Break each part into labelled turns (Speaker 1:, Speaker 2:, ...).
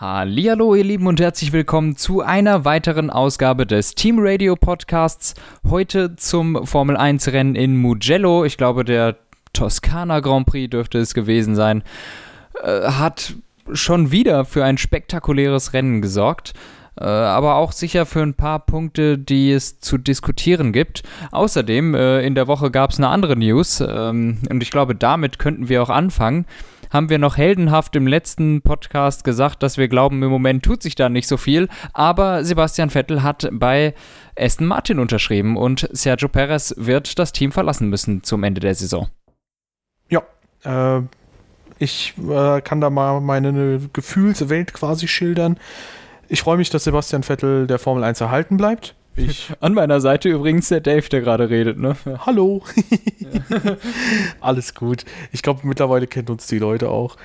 Speaker 1: Hallo ihr Lieben und herzlich willkommen zu einer weiteren Ausgabe des Team Radio Podcasts. Heute zum Formel 1 Rennen in Mugello. Ich glaube, der Toskana Grand Prix dürfte es gewesen sein. Äh, hat schon wieder für ein spektakuläres Rennen gesorgt. Äh, aber auch sicher für ein paar Punkte, die es zu diskutieren gibt. Außerdem, äh, in der Woche gab es eine andere News ähm, und ich glaube, damit könnten wir auch anfangen haben wir noch heldenhaft im letzten Podcast gesagt, dass wir glauben, im Moment tut sich da nicht so viel. Aber Sebastian Vettel hat bei Aston Martin unterschrieben und Sergio Perez wird das Team verlassen müssen zum Ende der Saison.
Speaker 2: Ja, äh, ich äh, kann da mal meine Gefühlswelt quasi schildern. Ich freue mich, dass Sebastian Vettel der Formel 1 erhalten bleibt.
Speaker 1: Ich An meiner Seite übrigens der Dave, der gerade redet, ne?
Speaker 2: Hallo. Alles gut. Ich glaube, mittlerweile kennen uns die Leute auch.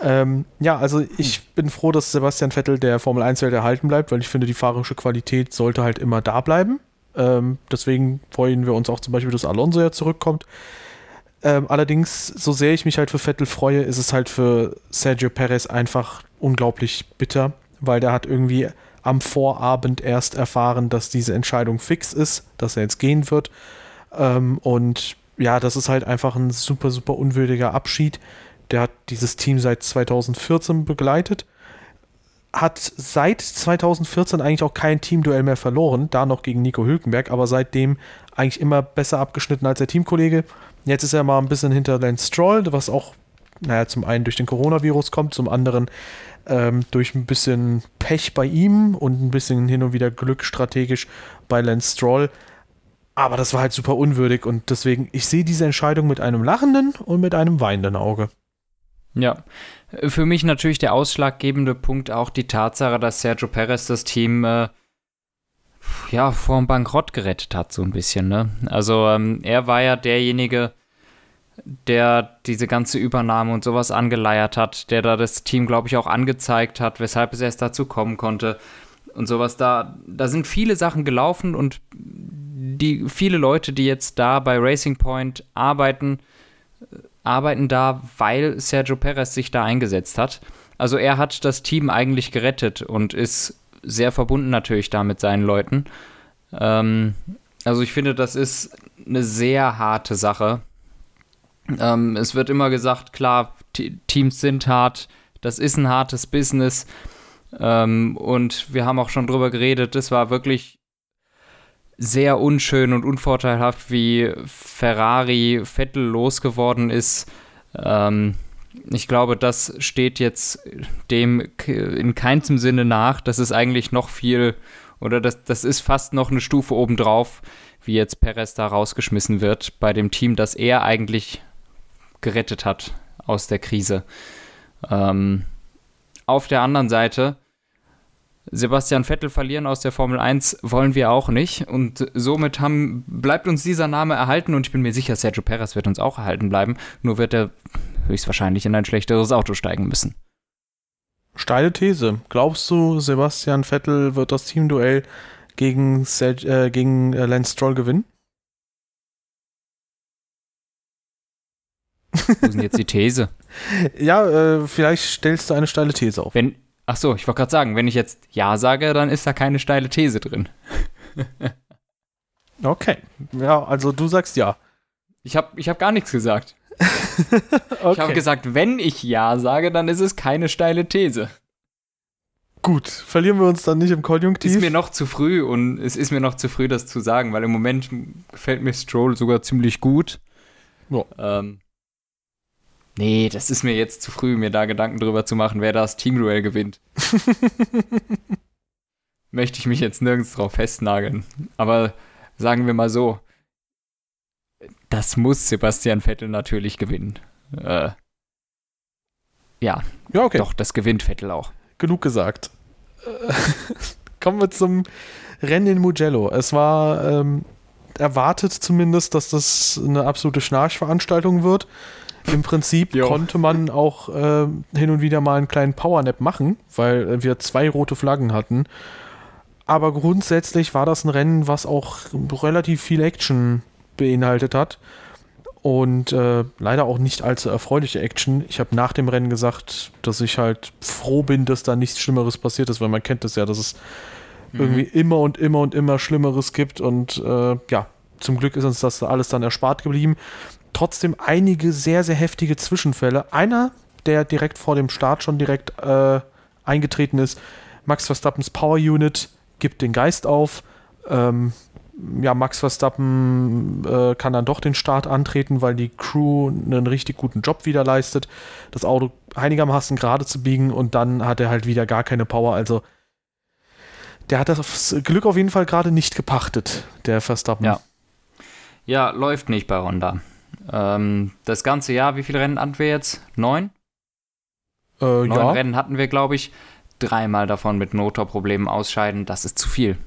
Speaker 2: Ähm, ja, also ich bin froh, dass Sebastian Vettel der Formel 1-Welt erhalten bleibt, weil ich finde, die fahrerische Qualität sollte halt immer da bleiben. Ähm, deswegen freuen wir uns auch zum Beispiel, dass Alonso ja zurückkommt. Ähm, allerdings, so sehr ich mich halt für Vettel freue, ist es halt für Sergio Perez einfach unglaublich bitter, weil der hat irgendwie am Vorabend erst erfahren, dass diese Entscheidung fix ist, dass er jetzt gehen wird. Ähm, und ja, das ist halt einfach ein super, super unwürdiger Abschied. Der hat dieses Team seit 2014 begleitet. Hat seit 2014 eigentlich auch kein Teamduell mehr verloren, da noch gegen Nico Hülkenberg, aber seitdem eigentlich immer besser abgeschnitten als der Teamkollege. Jetzt ist er mal ein bisschen hinter Lance Stroll, was auch, naja, zum einen durch den Coronavirus kommt, zum anderen ähm, durch ein bisschen Pech bei ihm und ein bisschen hin und wieder Glück strategisch bei Lance Stroll. Aber das war halt super unwürdig und deswegen, ich sehe diese Entscheidung mit einem lachenden und mit einem weinenden Auge.
Speaker 1: Ja, für mich natürlich der ausschlaggebende Punkt auch die Tatsache, dass Sergio Perez das Team äh, ja vor Bankrott gerettet hat, so ein bisschen. Ne? Also ähm, er war ja derjenige, der diese ganze Übernahme und sowas angeleiert hat, der da das Team, glaube ich, auch angezeigt hat, weshalb es erst dazu kommen konnte und sowas. Da, da sind viele Sachen gelaufen und die viele Leute, die jetzt da bei Racing Point arbeiten, arbeiten da, weil Sergio Perez sich da eingesetzt hat. Also er hat das Team eigentlich gerettet und ist sehr verbunden natürlich da mit seinen Leuten. Ähm, also ich finde, das ist eine sehr harte Sache, ähm, es wird immer gesagt, klar, Teams sind hart, das ist ein hartes Business. Ähm, und wir haben auch schon drüber geredet, es war wirklich sehr unschön und unvorteilhaft, wie Ferrari Vettel losgeworden ist. Ähm, ich glaube, das steht jetzt dem in keinem Sinne nach. Das ist eigentlich noch viel, oder das, das ist fast noch eine Stufe obendrauf, wie jetzt Perez da rausgeschmissen wird bei dem Team, das er eigentlich gerettet hat aus der Krise. Ähm, auf der anderen Seite, Sebastian Vettel verlieren aus der Formel 1 wollen wir auch nicht. Und somit haben, bleibt uns dieser Name erhalten und ich bin mir sicher, Sergio Perez wird uns auch erhalten bleiben. Nur wird er höchstwahrscheinlich in ein schlechteres Auto steigen müssen.
Speaker 2: Steile These. Glaubst du, Sebastian Vettel wird das Teamduell gegen, äh, gegen äh, Lance Stroll gewinnen?
Speaker 1: Wo ist denn jetzt die These?
Speaker 2: ja, äh, vielleicht stellst du eine steile These auf.
Speaker 1: Wenn, ach so, ich wollte gerade sagen, wenn ich jetzt Ja sage, dann ist da keine steile These drin.
Speaker 2: okay. Ja, also du sagst Ja.
Speaker 1: Ich habe ich hab gar nichts gesagt. okay. Ich habe gesagt, wenn ich Ja sage, dann ist es keine steile These.
Speaker 2: Gut, verlieren wir uns dann nicht im Konjunktiv.
Speaker 1: Ist mir noch zu früh und es ist mir noch zu früh, das zu sagen, weil im Moment gefällt mir Stroll sogar ziemlich gut. Ja. Ähm, Nee, das ist mir jetzt zu früh, mir da Gedanken drüber zu machen, wer das Teamduell gewinnt. Möchte ich mich jetzt nirgends drauf festnageln. Aber sagen wir mal so, das muss Sebastian Vettel natürlich gewinnen. Äh, ja, ja okay. doch, das gewinnt Vettel auch.
Speaker 2: Genug gesagt. Kommen wir zum Rennen in Mugello. Es war ähm, erwartet zumindest, dass das eine absolute Schnarchveranstaltung wird. Im Prinzip jo. konnte man auch äh, hin und wieder mal einen kleinen Powernap machen, weil wir zwei rote Flaggen hatten. Aber grundsätzlich war das ein Rennen, was auch relativ viel Action beinhaltet hat. und äh, leider auch nicht allzu erfreuliche Action. Ich habe nach dem Rennen gesagt, dass ich halt froh bin, dass da nichts Schlimmeres passiert ist, weil man kennt das ja, dass es mhm. irgendwie immer und immer und immer Schlimmeres gibt und äh, ja, zum Glück ist uns das alles dann erspart geblieben. Trotzdem einige sehr, sehr heftige Zwischenfälle. Einer, der direkt vor dem Start schon direkt äh, eingetreten ist, Max Verstappens Power Unit gibt den Geist auf. Ähm, ja, Max Verstappen äh, kann dann doch den Start antreten, weil die Crew einen richtig guten Job wieder leistet, das Auto einigermaßen gerade zu biegen und dann hat er halt wieder gar keine Power. Also der hat das Glück auf jeden Fall gerade nicht gepachtet, der Verstappen.
Speaker 1: Ja. Ja, läuft nicht bei Honda. Ähm, das ganze Jahr, wie viele Rennen hatten wir jetzt? Neun? Äh, Neun ja. Rennen hatten wir, glaube ich. Dreimal davon mit Motorproblemen ausscheiden. Das ist zu viel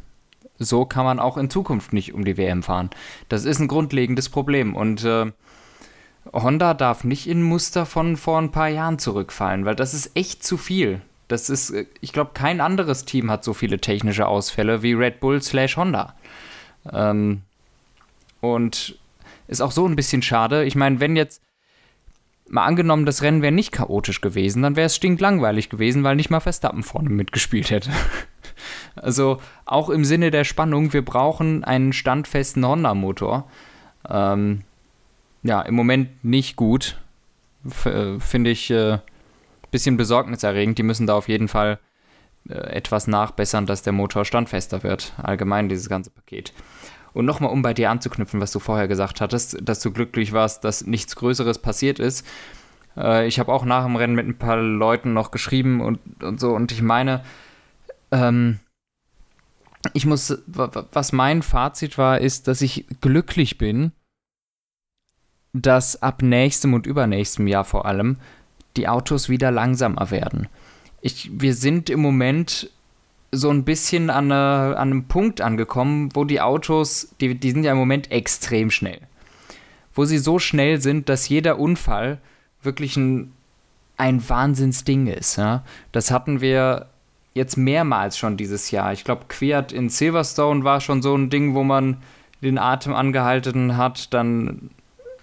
Speaker 1: so kann man auch in Zukunft nicht um die WM fahren. Das ist ein grundlegendes Problem und äh, Honda darf nicht in Muster von vor ein paar Jahren zurückfallen, weil das ist echt zu viel. Das ist, äh, ich glaube, kein anderes Team hat so viele technische Ausfälle wie Red Bull slash Honda. Ähm, und ist auch so ein bisschen schade. Ich meine, wenn jetzt mal angenommen, das Rennen wäre nicht chaotisch gewesen, dann wäre es stinklangweilig gewesen, weil nicht mal Verstappen vorne mitgespielt hätte. Also auch im Sinne der Spannung, wir brauchen einen standfesten Honda-Motor. Ähm, ja, im Moment nicht gut. Äh, finde ich ein äh, bisschen besorgniserregend. Die müssen da auf jeden Fall äh, etwas nachbessern, dass der Motor standfester wird. Allgemein dieses ganze Paket. Und nochmal, um bei dir anzuknüpfen, was du vorher gesagt hattest, dass du glücklich warst, dass nichts Größeres passiert ist. Äh, ich habe auch nach dem Rennen mit ein paar Leuten noch geschrieben und, und so. Und ich meine, ähm, ich muss, was mein Fazit war, ist, dass ich glücklich bin, dass ab nächstem und übernächstem Jahr vor allem die Autos wieder langsamer werden. Ich, wir sind im Moment so ein bisschen an, eine, an einem Punkt angekommen, wo die Autos, die, die sind ja im Moment extrem schnell. Wo sie so schnell sind, dass jeder Unfall wirklich ein, ein Wahnsinnsding ist. Ja? Das hatten wir jetzt mehrmals schon dieses Jahr. Ich glaube, Quert in Silverstone war schon so ein Ding, wo man den Atem angehalten hat. Dann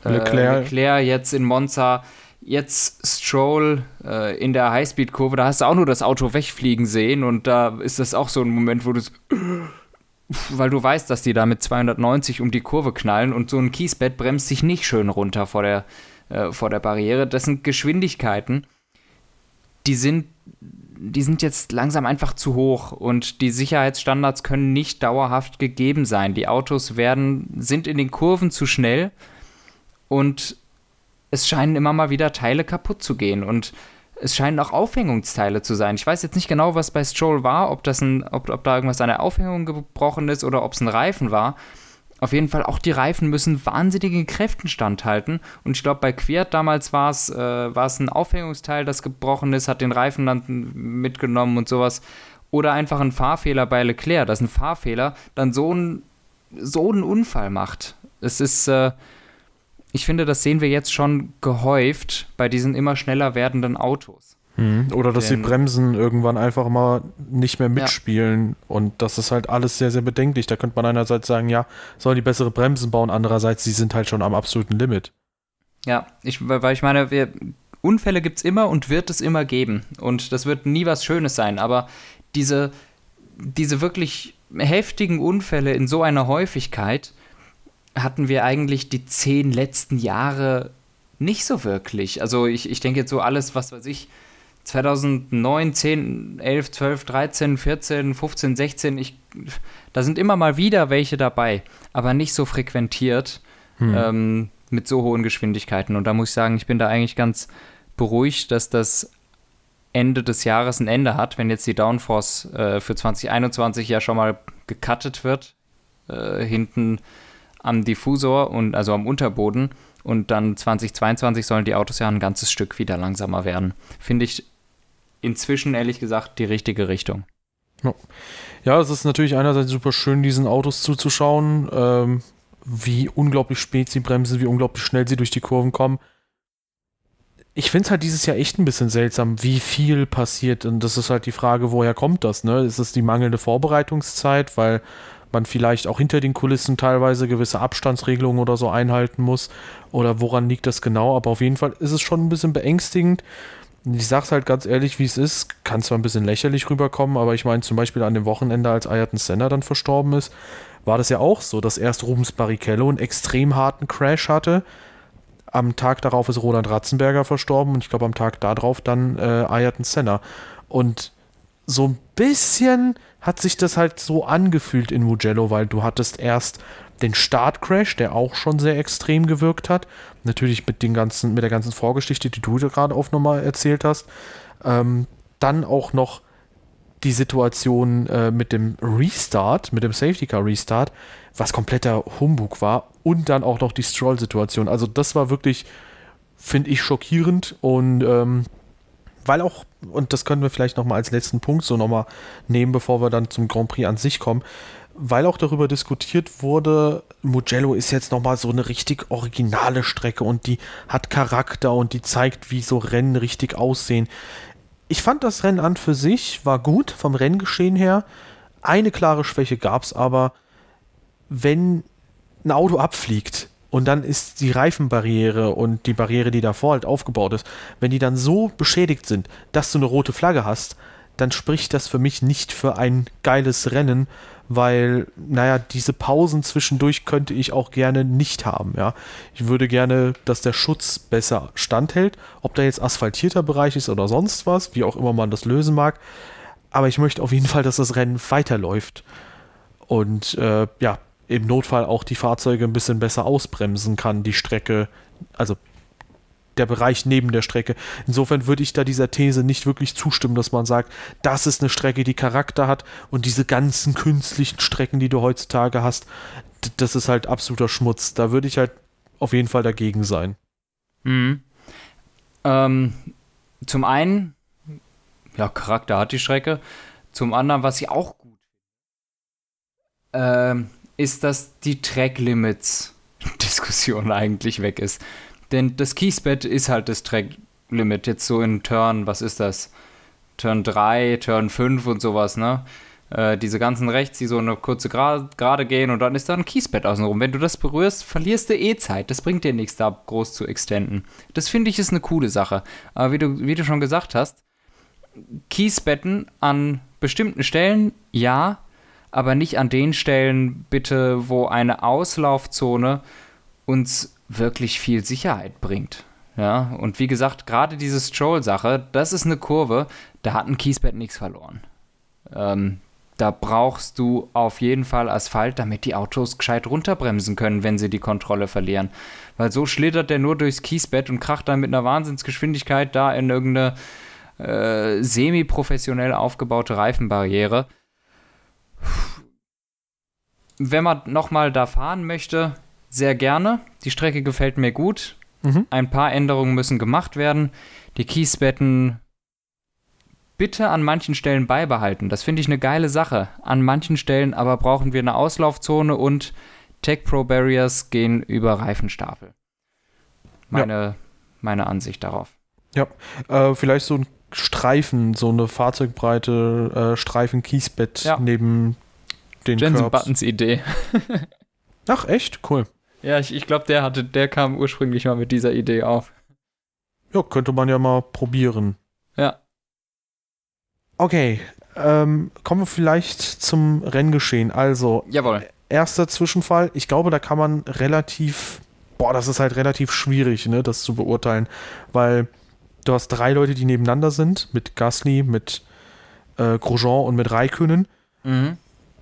Speaker 1: äh, Leclerc. Leclerc jetzt in Monza. Jetzt Stroll äh, in der Highspeed-Kurve, da hast du auch nur das Auto wegfliegen sehen und da ist das auch so ein Moment, wo du weil du weißt, dass die da mit 290 um die Kurve knallen und so ein Kiesbett bremst sich nicht schön runter vor der, äh, vor der Barriere. Das sind Geschwindigkeiten, die sind die sind jetzt langsam einfach zu hoch und die Sicherheitsstandards können nicht dauerhaft gegeben sein. Die Autos werden, sind in den Kurven zu schnell und es scheinen immer mal wieder Teile kaputt zu gehen und es scheinen auch Aufhängungsteile zu sein. Ich weiß jetzt nicht genau, was bei Stroll war, ob, das ein, ob, ob da irgendwas an der Aufhängung gebrochen ist oder ob es ein Reifen war. Auf jeden Fall, auch die Reifen müssen wahnsinnigen Kräften standhalten. Und ich glaube, bei Quiert damals war es äh, ein Aufhängungsteil, das gebrochen ist, hat den Reifen dann mitgenommen und sowas. Oder einfach ein Fahrfehler bei Leclerc, dass ein Fahrfehler dann so, ein, so einen Unfall macht. Es ist, äh, ich finde, das sehen wir jetzt schon gehäuft bei diesen immer schneller werdenden Autos.
Speaker 2: Mhm. Oder dass Denn, die Bremsen irgendwann einfach mal nicht mehr mitspielen. Ja. Und das ist halt alles sehr, sehr bedenklich. Da könnte man einerseits sagen, ja, sollen die bessere Bremsen bauen, andererseits, sie sind halt schon am absoluten Limit.
Speaker 1: Ja, ich, weil ich meine, wir, Unfälle gibt es immer und wird es immer geben. Und das wird nie was Schönes sein. Aber diese, diese wirklich heftigen Unfälle in so einer Häufigkeit hatten wir eigentlich die zehn letzten Jahre nicht so wirklich. Also ich, ich denke jetzt so alles, was weiß ich, 2009, 10, 11, 12, 13, 14, 15, 16, ich, da sind immer mal wieder welche dabei, aber nicht so frequentiert hm. ähm, mit so hohen Geschwindigkeiten. Und da muss ich sagen, ich bin da eigentlich ganz beruhigt, dass das Ende des Jahres ein Ende hat, wenn jetzt die Downforce äh, für 2021 ja schon mal gecuttet wird, äh, hinten am Diffusor und also am Unterboden. Und dann 2022 sollen die Autos ja ein ganzes Stück wieder langsamer werden. Finde ich inzwischen ehrlich gesagt die richtige Richtung.
Speaker 2: Ja, es ist natürlich einerseits super schön, diesen Autos zuzuschauen, ähm, wie unglaublich spät sie bremsen, wie unglaublich schnell sie durch die Kurven kommen. Ich finde es halt dieses Jahr echt ein bisschen seltsam, wie viel passiert. Und das ist halt die Frage, woher kommt das? Ne? Ist es die mangelnde Vorbereitungszeit, weil man vielleicht auch hinter den Kulissen teilweise gewisse Abstandsregelungen oder so einhalten muss. Oder woran liegt das genau? Aber auf jeden Fall ist es schon ein bisschen beängstigend. Ich sag's halt ganz ehrlich, wie es ist. Kann zwar ein bisschen lächerlich rüberkommen, aber ich meine, zum Beispiel an dem Wochenende, als Ayrton Senna dann verstorben ist, war das ja auch so, dass erst Rubens Barrichello einen extrem harten Crash hatte. Am Tag darauf ist Roland Ratzenberger verstorben und ich glaube am Tag darauf dann äh, Ayrton Senna. Und so ein bisschen hat sich das halt so angefühlt in Mugello, weil du hattest erst den Startcrash, der auch schon sehr extrem gewirkt hat. Natürlich mit, den ganzen, mit der ganzen Vorgeschichte, die du gerade auf nochmal erzählt hast. Ähm, dann auch noch die Situation äh, mit dem Restart, mit dem Safety Car Restart, was kompletter Humbug war. Und dann auch noch die Stroll-Situation. Also das war wirklich, finde ich, schockierend. Und ähm, weil auch, und das können wir vielleicht nochmal als letzten Punkt so nochmal nehmen, bevor wir dann zum Grand Prix an sich kommen, weil auch darüber diskutiert wurde, Mugello ist jetzt nochmal so eine richtig originale Strecke und die hat Charakter und die zeigt, wie so Rennen richtig aussehen. Ich fand das Rennen an für sich war gut vom Renngeschehen her. Eine klare Schwäche gab es aber, wenn ein Auto abfliegt und dann ist die Reifenbarriere und die Barriere, die davor halt aufgebaut ist, wenn die dann so beschädigt sind, dass du eine rote Flagge hast, dann spricht das für mich nicht für ein geiles Rennen, weil, naja, diese Pausen zwischendurch könnte ich auch gerne nicht haben, ja. Ich würde gerne, dass der Schutz besser standhält, ob da jetzt asphaltierter Bereich ist oder sonst was, wie auch immer man das lösen mag. Aber ich möchte auf jeden Fall, dass das Rennen weiterläuft. Und äh, ja, im Notfall auch die Fahrzeuge ein bisschen besser ausbremsen kann, die Strecke, also der Bereich neben der Strecke. Insofern würde ich da dieser These nicht wirklich zustimmen, dass man sagt, das ist eine Strecke, die Charakter hat und diese ganzen künstlichen Strecken, die du heutzutage hast, das ist halt absoluter Schmutz. Da würde ich halt auf jeden Fall dagegen sein.
Speaker 1: Mhm. Ähm, zum einen, ja, Charakter hat die Strecke. Zum anderen, was ich auch gut ähm, ist, dass die Track-Limits-Diskussion eigentlich weg ist. Denn das Kiesbett ist halt das Track-Limit. Jetzt so in Turn, was ist das? Turn 3, Turn 5 und sowas, ne? Äh, diese ganzen Rechts, die so eine kurze Gerade gehen und dann ist da ein Kiesbett außenrum. Wenn du das berührst, verlierst du eh Zeit. Das bringt dir nichts, da groß zu extenden. Das finde ich ist eine coole Sache. Aber wie du, wie du schon gesagt hast, Kiesbetten an bestimmten Stellen, ja, aber nicht an den Stellen bitte, wo eine Auslaufzone uns wirklich viel Sicherheit bringt. Ja, und wie gesagt, gerade diese Stroll-Sache, das ist eine Kurve, da hat ein Kiesbett nichts verloren. Ähm, da brauchst du auf jeden Fall Asphalt, damit die Autos gescheit runterbremsen können, wenn sie die Kontrolle verlieren. Weil so schlittert der nur durchs Kiesbett und kracht dann mit einer Wahnsinnsgeschwindigkeit da in irgendeine äh, semi-professionell aufgebaute Reifenbarriere wenn man nochmal da fahren möchte, sehr gerne. Die Strecke gefällt mir gut. Mhm. Ein paar Änderungen müssen gemacht werden. Die Kiesbetten bitte an manchen Stellen beibehalten. Das finde ich eine geile Sache. An manchen Stellen aber brauchen wir eine Auslaufzone und Tech Pro Barriers gehen über Reifenstapel. Meine, ja. meine Ansicht darauf.
Speaker 2: Ja, äh, vielleicht so ein Streifen, so eine Fahrzeugbreite äh, Streifen Kiesbett ja. neben den
Speaker 1: Jensen Buttons Idee.
Speaker 2: Ach, echt? Cool.
Speaker 1: Ja, ich, ich glaube, der hatte, der kam ursprünglich mal mit dieser Idee auf.
Speaker 2: Ja, könnte man ja mal probieren.
Speaker 1: Ja.
Speaker 2: Okay, ähm, kommen wir vielleicht zum Renngeschehen. Also,
Speaker 1: Jawohl.
Speaker 2: erster Zwischenfall. Ich glaube, da kann man relativ, boah, das ist halt relativ schwierig, ne, das zu beurteilen, weil du hast drei Leute, die nebeneinander sind, mit Gasly, mit äh, Grosjean und mit Raikönnen. Mhm.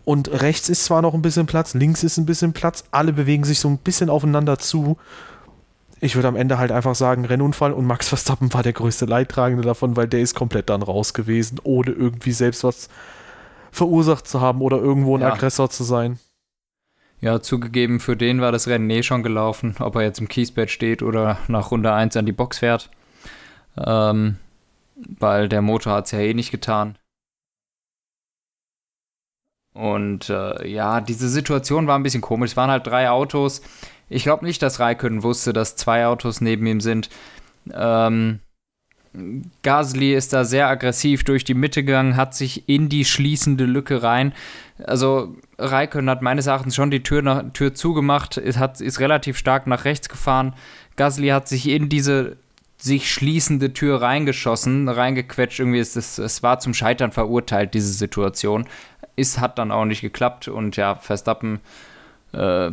Speaker 2: Und rechts ist zwar noch ein bisschen Platz, links ist ein bisschen Platz, alle bewegen sich so ein bisschen aufeinander zu. Ich würde am Ende halt einfach sagen, Rennunfall und Max Verstappen war der größte Leidtragende davon, weil der ist komplett dann raus gewesen, ohne irgendwie selbst was verursacht zu haben oder irgendwo ein ja. Aggressor zu sein.
Speaker 1: Ja, zugegeben, für den war das Rennen eh schon gelaufen, ob er jetzt im Kiesbett steht oder nach Runde 1 an die Box fährt. Ähm, weil der Motor hat es ja eh nicht getan. Und äh, ja, diese Situation war ein bisschen komisch. Es waren halt drei Autos. Ich glaube nicht, dass Raikön wusste, dass zwei Autos neben ihm sind. Ähm, Gasly ist da sehr aggressiv durch die Mitte gegangen, hat sich in die schließende Lücke rein. Also Raikön hat meines Erachtens schon die Tür, nach, Tür zugemacht, ist, hat, ist relativ stark nach rechts gefahren. Gasly hat sich in diese sich schließende Tür reingeschossen, reingequetscht. Irgendwie ist es, es war zum Scheitern verurteilt, diese Situation. Ist, hat dann auch nicht geklappt und ja, Verstappen, äh,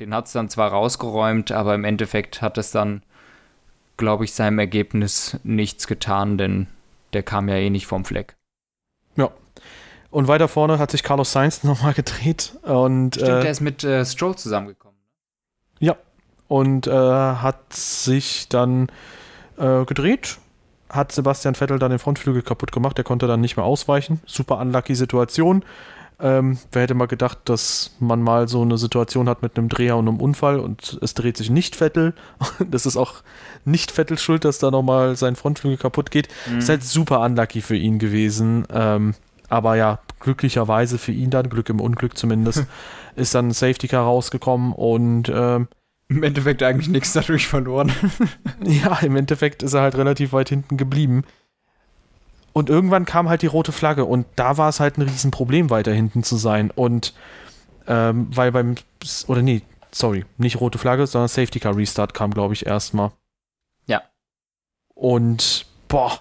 Speaker 1: den hat es dann zwar rausgeräumt, aber im Endeffekt hat es dann glaube ich, seinem Ergebnis nichts getan, denn der kam ja eh nicht vom Fleck.
Speaker 2: Ja. Und weiter vorne hat sich Carlos Sainz nochmal gedreht. Und,
Speaker 1: Stimmt, äh, der ist mit äh, Stroll zusammengekommen.
Speaker 2: Ja. Und äh, hat sich dann äh, gedreht, hat Sebastian Vettel dann den Frontflügel kaputt gemacht. Der konnte dann nicht mehr ausweichen. Super unlucky Situation. Ähm, wer hätte mal gedacht, dass man mal so eine Situation hat mit einem Dreher und einem Unfall und es dreht sich nicht Vettel. Das ist auch nicht Vettels Schuld, dass da nochmal sein Frontflügel kaputt geht. Mhm. Ist halt super unlucky für ihn gewesen. Ähm, aber ja, glücklicherweise für ihn dann, Glück im Unglück zumindest, ist dann ein Safety Car rausgekommen und ähm,
Speaker 1: im Endeffekt eigentlich nichts dadurch verloren.
Speaker 2: ja, im Endeffekt ist er halt relativ weit hinten geblieben. Und irgendwann kam halt die rote Flagge und da war es halt ein Riesenproblem, weiter hinten zu sein. Und ähm, weil beim, oder nee, sorry, nicht rote Flagge, sondern Safety Car Restart kam, glaube ich, erstmal.
Speaker 1: Ja.
Speaker 2: Und, boah,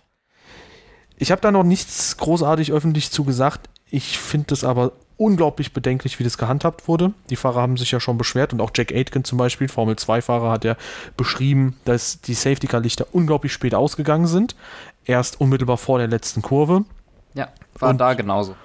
Speaker 2: ich habe da noch nichts großartig öffentlich zugesagt. Ich finde es aber unglaublich bedenklich, wie das gehandhabt wurde. Die Fahrer haben sich ja schon beschwert und auch Jack Aitken zum Beispiel, Formel 2-Fahrer, hat ja beschrieben, dass die Safety Car-Lichter unglaublich spät ausgegangen sind erst unmittelbar vor der letzten Kurve.
Speaker 1: Ja, war und, da genauso.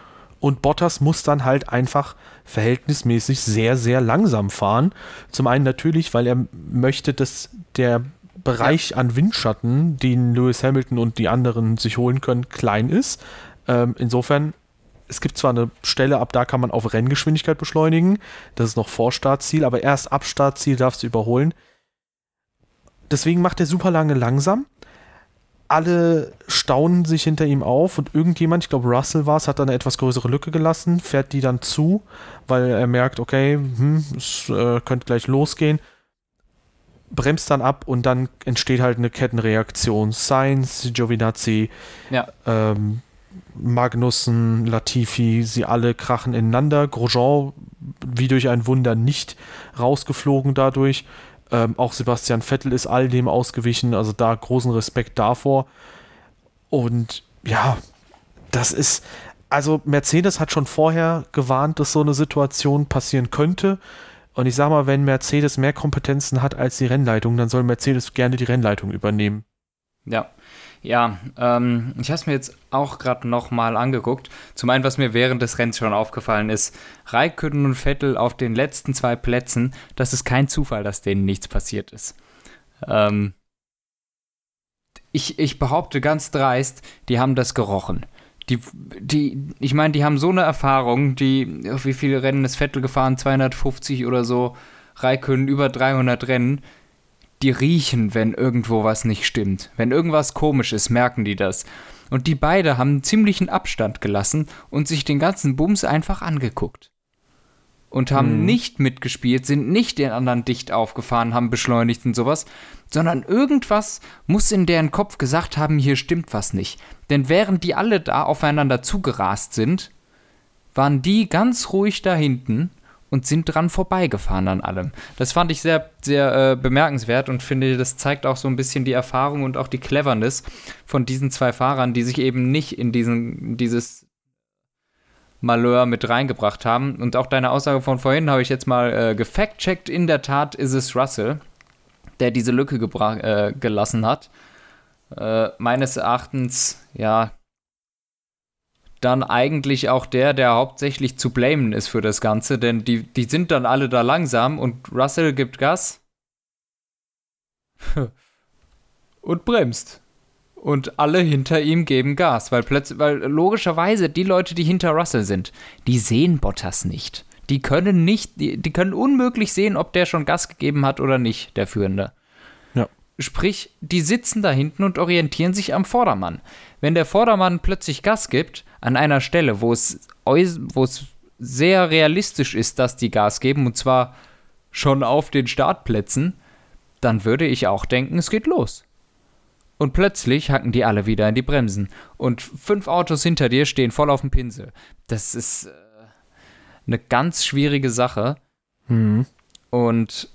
Speaker 2: Und Bottas muss dann halt einfach verhältnismäßig sehr, sehr langsam fahren. Zum einen natürlich, weil er möchte, dass der Bereich ja. an Windschatten, den Lewis Hamilton und die anderen sich holen können, klein ist. Ähm, insofern, es gibt zwar eine Stelle, ab da kann man auf Renngeschwindigkeit beschleunigen. Das ist noch vor Startziel, aber erst ab Startziel darfst du überholen. Deswegen macht er super lange langsam alle staunen sich hinter ihm auf und irgendjemand, ich glaube Russell war es, hat da eine etwas größere Lücke gelassen, fährt die dann zu, weil er merkt, okay, hm, es äh, könnte gleich losgehen, bremst dann ab und dann entsteht halt eine Kettenreaktion. Sainz, Giovinazzi,
Speaker 1: ja.
Speaker 2: ähm, Magnussen, Latifi, sie alle krachen ineinander. Grosjean wie durch ein Wunder nicht rausgeflogen dadurch. Ähm, auch Sebastian Vettel ist all dem ausgewichen, also da großen Respekt davor. Und ja, das ist, also Mercedes hat schon vorher gewarnt, dass so eine Situation passieren könnte. Und ich sag mal, wenn Mercedes mehr Kompetenzen hat als die Rennleitung, dann soll Mercedes gerne die Rennleitung übernehmen.
Speaker 1: Ja, ja, ähm, ich habe es mir jetzt auch gerade nochmal angeguckt. Zum einen, was mir während des Rennens schon aufgefallen ist, Raikkonen und Vettel auf den letzten zwei Plätzen, das ist kein Zufall, dass denen nichts passiert ist. Ähm, ich, ich behaupte ganz dreist, die haben das gerochen. Die, die, ich meine, die haben so eine Erfahrung, die, wie viele Rennen ist Vettel gefahren? 250 oder so, Raikkonen über 300 Rennen die riechen, wenn irgendwo was nicht stimmt. Wenn irgendwas komisch ist, merken die das. Und die beide haben einen ziemlichen Abstand gelassen und sich den ganzen Bums einfach angeguckt. Und haben hm. nicht mitgespielt, sind nicht den anderen dicht aufgefahren, haben beschleunigt und sowas, sondern irgendwas muss in deren Kopf gesagt haben, hier stimmt was nicht. Denn während die alle da aufeinander zugerast sind, waren die ganz ruhig da hinten und sind dran vorbeigefahren an allem. Das fand ich sehr, sehr äh, bemerkenswert und finde, das zeigt auch so ein bisschen die Erfahrung und auch die Cleverness von diesen zwei Fahrern, die sich eben nicht in diesen, dieses Malheur mit reingebracht haben. Und auch deine Aussage von vorhin habe ich jetzt mal äh, gefact-checkt. In der Tat ist es Russell, der diese Lücke äh, gelassen hat. Äh, meines Erachtens, ja, dann eigentlich auch der, der hauptsächlich zu blamen ist für das Ganze, denn die, die sind dann alle da langsam und Russell gibt Gas und bremst. Und alle hinter ihm geben Gas, weil plötzlich, weil logischerweise die Leute, die hinter Russell sind, die sehen Bottas nicht. Die können nicht, die, die können unmöglich sehen, ob der schon Gas gegeben hat oder nicht, der Führende. Sprich, die sitzen da hinten und orientieren sich am Vordermann. Wenn der Vordermann plötzlich Gas gibt, an einer Stelle, wo es, wo es sehr realistisch ist, dass die Gas geben, und zwar schon auf den Startplätzen, dann würde ich auch denken, es geht los. Und plötzlich hacken die alle wieder in die Bremsen. Und fünf Autos hinter dir stehen voll auf dem Pinsel. Das ist äh, eine ganz schwierige Sache.
Speaker 2: Mhm.
Speaker 1: Und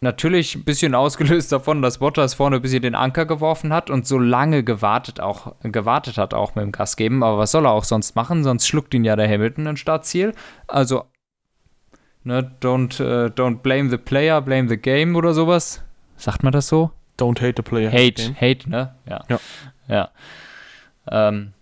Speaker 1: natürlich ein bisschen ausgelöst davon, dass Bottas vorne ein bisschen den Anker geworfen hat und so lange gewartet, auch, gewartet hat, auch mit dem Gas geben. Aber was soll er auch sonst machen? Sonst schluckt ihn ja der Hamilton ein Startziel. Also, ne, don't, uh, don't blame the player, blame the game oder sowas. Sagt man das so?
Speaker 2: Don't hate the player.
Speaker 1: Hate, hate, ne? Ja.
Speaker 2: Ja.
Speaker 1: ja. Ähm,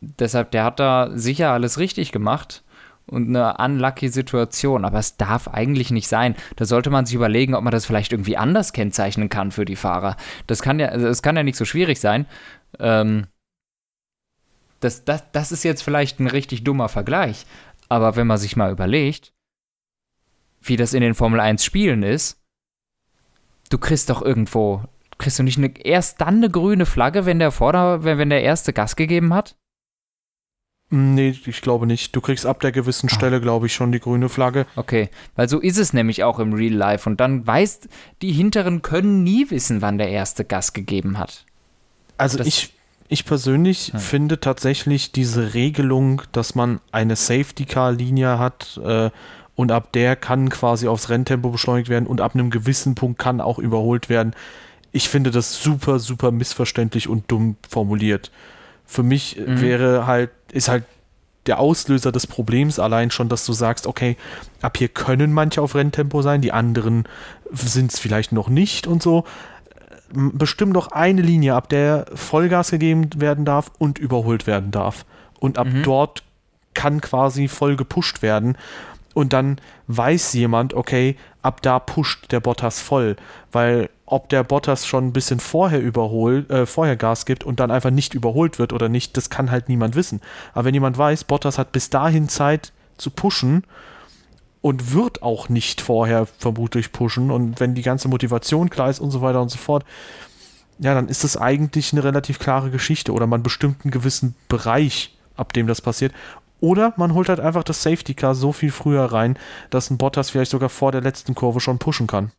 Speaker 1: deshalb, der hat da sicher alles richtig gemacht und eine unlucky Situation, aber es darf eigentlich nicht sein. Da sollte man sich überlegen, ob man das vielleicht irgendwie anders kennzeichnen kann für die Fahrer. Das kann ja, also kann ja nicht so schwierig sein. Ähm, das, das, das ist jetzt vielleicht ein richtig dummer Vergleich, aber wenn man sich mal überlegt, wie das in den Formel 1 Spielen ist, du kriegst doch irgendwo, kriegst du nicht eine, erst dann eine grüne Flagge, wenn der Vorder, wenn, wenn der erste Gas gegeben hat?
Speaker 2: Nee, ich glaube nicht. Du kriegst ab der gewissen
Speaker 1: Ah.
Speaker 2: Stelle, glaube ich, schon die grüne Flagge.
Speaker 1: Okay, weil so ist es nämlich auch im Real Life und dann weißt, die Hinteren können nie wissen, wann der erste Gas gegeben hat.
Speaker 2: Also
Speaker 1: Das-
Speaker 2: ich, ich persönlich
Speaker 1: Hm.
Speaker 2: finde tatsächlich diese Regelung, dass man eine Safety-Car-Linie hat äh, und ab der kann quasi aufs Renntempo beschleunigt werden und ab einem gewissen Punkt kann auch überholt werden. Ich finde das super, super missverständlich und dumm formuliert. Für mich
Speaker 1: Mhm.
Speaker 2: wäre halt, ist halt der Auslöser des Problems allein schon, dass du sagst, okay, ab hier können manche auf Renntempo sein, die anderen sind es vielleicht noch nicht und so. M- Bestimm doch eine Linie, ab der Vollgas gegeben werden darf und überholt werden darf. Und ab
Speaker 1: Mhm.
Speaker 2: dort kann quasi voll gepusht werden. Und dann weiß jemand, okay, ab da pusht der Bottas voll. Weil ob der Bottas schon ein bisschen vorher überholt, äh, vorher Gas gibt und dann einfach nicht überholt wird oder nicht, das kann halt niemand wissen. Aber wenn jemand weiß, Bottas hat bis dahin Zeit zu pushen und wird auch nicht vorher vermutlich pushen und wenn die ganze Motivation klar ist und so weiter und so fort, ja, dann ist das eigentlich eine relativ klare Geschichte oder man bestimmt einen gewissen Bereich, ab dem das passiert. Oder man holt halt einfach das Safety Car so viel früher rein, dass ein Bottas vielleicht sogar vor der letzten Kurve schon pushen kann.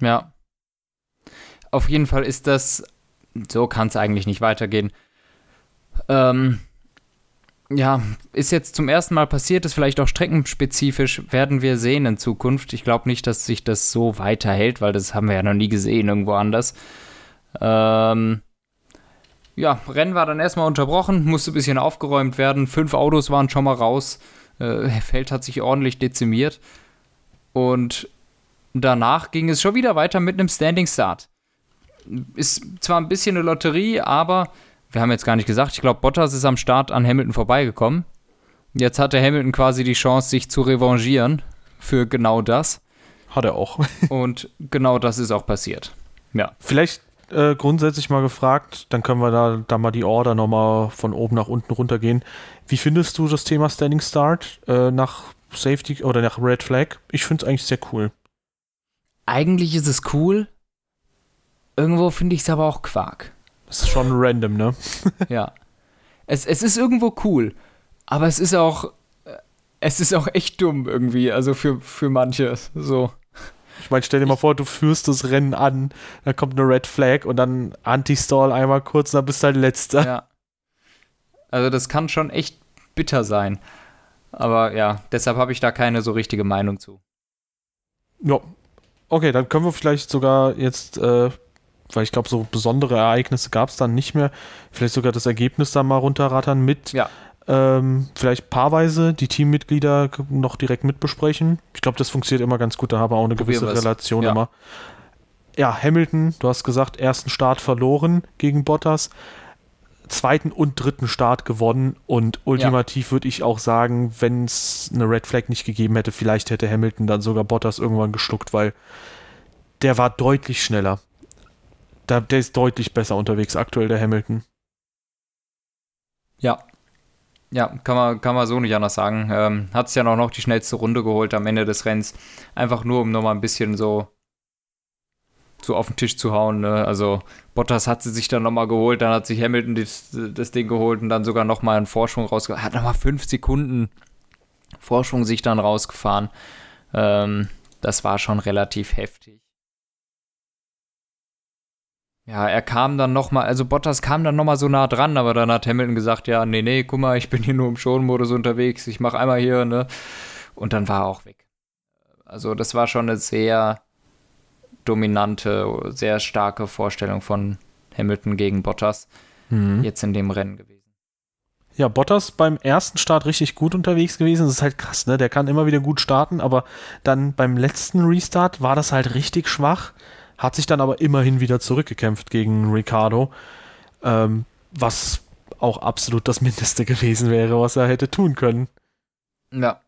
Speaker 1: Ja. Auf jeden Fall ist das, so kann es eigentlich nicht weitergehen. Ähm, ja, ist jetzt zum ersten Mal passiert, ist vielleicht auch streckenspezifisch, werden wir sehen in Zukunft. Ich glaube nicht, dass sich das so weiterhält, weil das haben wir ja noch nie gesehen irgendwo anders. Ähm, ja, Rennen war dann erstmal unterbrochen, musste ein bisschen aufgeräumt werden. Fünf Autos waren schon mal raus. Äh, Feld hat sich ordentlich dezimiert. Und danach ging es schon wieder weiter mit einem Standing Start. Ist zwar ein bisschen eine Lotterie, aber wir haben jetzt gar nicht gesagt, ich glaube, Bottas ist am Start an Hamilton vorbeigekommen. Jetzt hatte Hamilton quasi die Chance, sich zu revanchieren für genau das.
Speaker 2: Hat er auch.
Speaker 1: Und genau das ist auch passiert. Ja.
Speaker 2: Vielleicht äh, grundsätzlich mal gefragt, dann können wir da, da mal die Order nochmal von oben nach unten runtergehen. Wie findest du das Thema Standing Start äh, nach Safety oder nach Red Flag? Ich finde es eigentlich sehr cool.
Speaker 1: Eigentlich ist es cool. Irgendwo finde ich es aber auch Quark.
Speaker 2: Das ist schon random, ne?
Speaker 1: ja. Es, es ist irgendwo cool, aber es ist auch. äh, Es ist auch echt dumm irgendwie, also für, für manche. So.
Speaker 2: Ich meine, stell dir mal vor, du führst das Rennen an, dann kommt eine Red Flag und dann Anti-Stall einmal kurz, dann bist du halt letzter.
Speaker 1: Ja. Also das kann schon echt bitter sein. Aber ja, deshalb habe ich da keine so richtige Meinung zu.
Speaker 2: Ja. Okay, dann können wir vielleicht sogar jetzt, äh, weil ich glaube, so besondere Ereignisse gab es dann nicht mehr, vielleicht sogar das Ergebnis dann mal runterrattern mit
Speaker 1: Ja.
Speaker 2: ähm, vielleicht paarweise die Teammitglieder noch direkt mitbesprechen. Ich glaube, das funktioniert immer ganz gut, da haben wir auch eine
Speaker 1: Probieren
Speaker 2: gewisse. Relation
Speaker 1: Ja.
Speaker 2: immer. Ja, Hamilton, du hast gesagt, ersten Start verloren gegen Bottas, zweiten und dritten Start gewonnen und ultimativ würde ich auch sagen, wenn es eine Red Flag nicht gegeben hätte, vielleicht hätte Hamilton dann sogar Bottas irgendwann geschluckt, weil der war deutlich schneller. Da, der ist deutlich besser unterwegs aktuell, der Hamilton.
Speaker 1: Ja. Ja, kann man, kann man so nicht anders sagen. Ähm, Hat es ja noch, noch die schnellste Runde geholt am Ende des Rennens. Einfach nur, um nochmal ein bisschen so, so auf den Tisch zu hauen. Ne? Also Bottas hat sie sich dann nochmal geholt, dann hat sich Hamilton das, das Ding geholt und dann sogar nochmal einen Vorsprung rausgefahren. Hat nochmal fünf Sekunden Vorsprung sich dann rausgefahren. Ähm, das war schon relativ heftig. ja, er kam dann nochmal, also Bottas kam dann nochmal so nah dran, aber dann hat Hamilton gesagt, ja, nee, nee, guck mal, ich bin hier nur im Schonmodus unterwegs, ich mach einmal hier, ne? Und dann war er auch weg. Also das war schon eine sehr dominante, sehr starke Vorstellung von Hamilton gegen Bottas mhm. jetzt in dem Rennen gewesen.
Speaker 2: Ja, Bottas beim ersten Start richtig gut unterwegs gewesen. Das ist halt krass, ne? Der kann immer wieder gut starten, aber dann beim letzten Restart war das halt richtig schwach hat sich dann aber immerhin wieder zurückgekämpft gegen Ricardo, ähm, was auch absolut das Mindeste gewesen wäre, was er hätte tun können.
Speaker 1: Ja.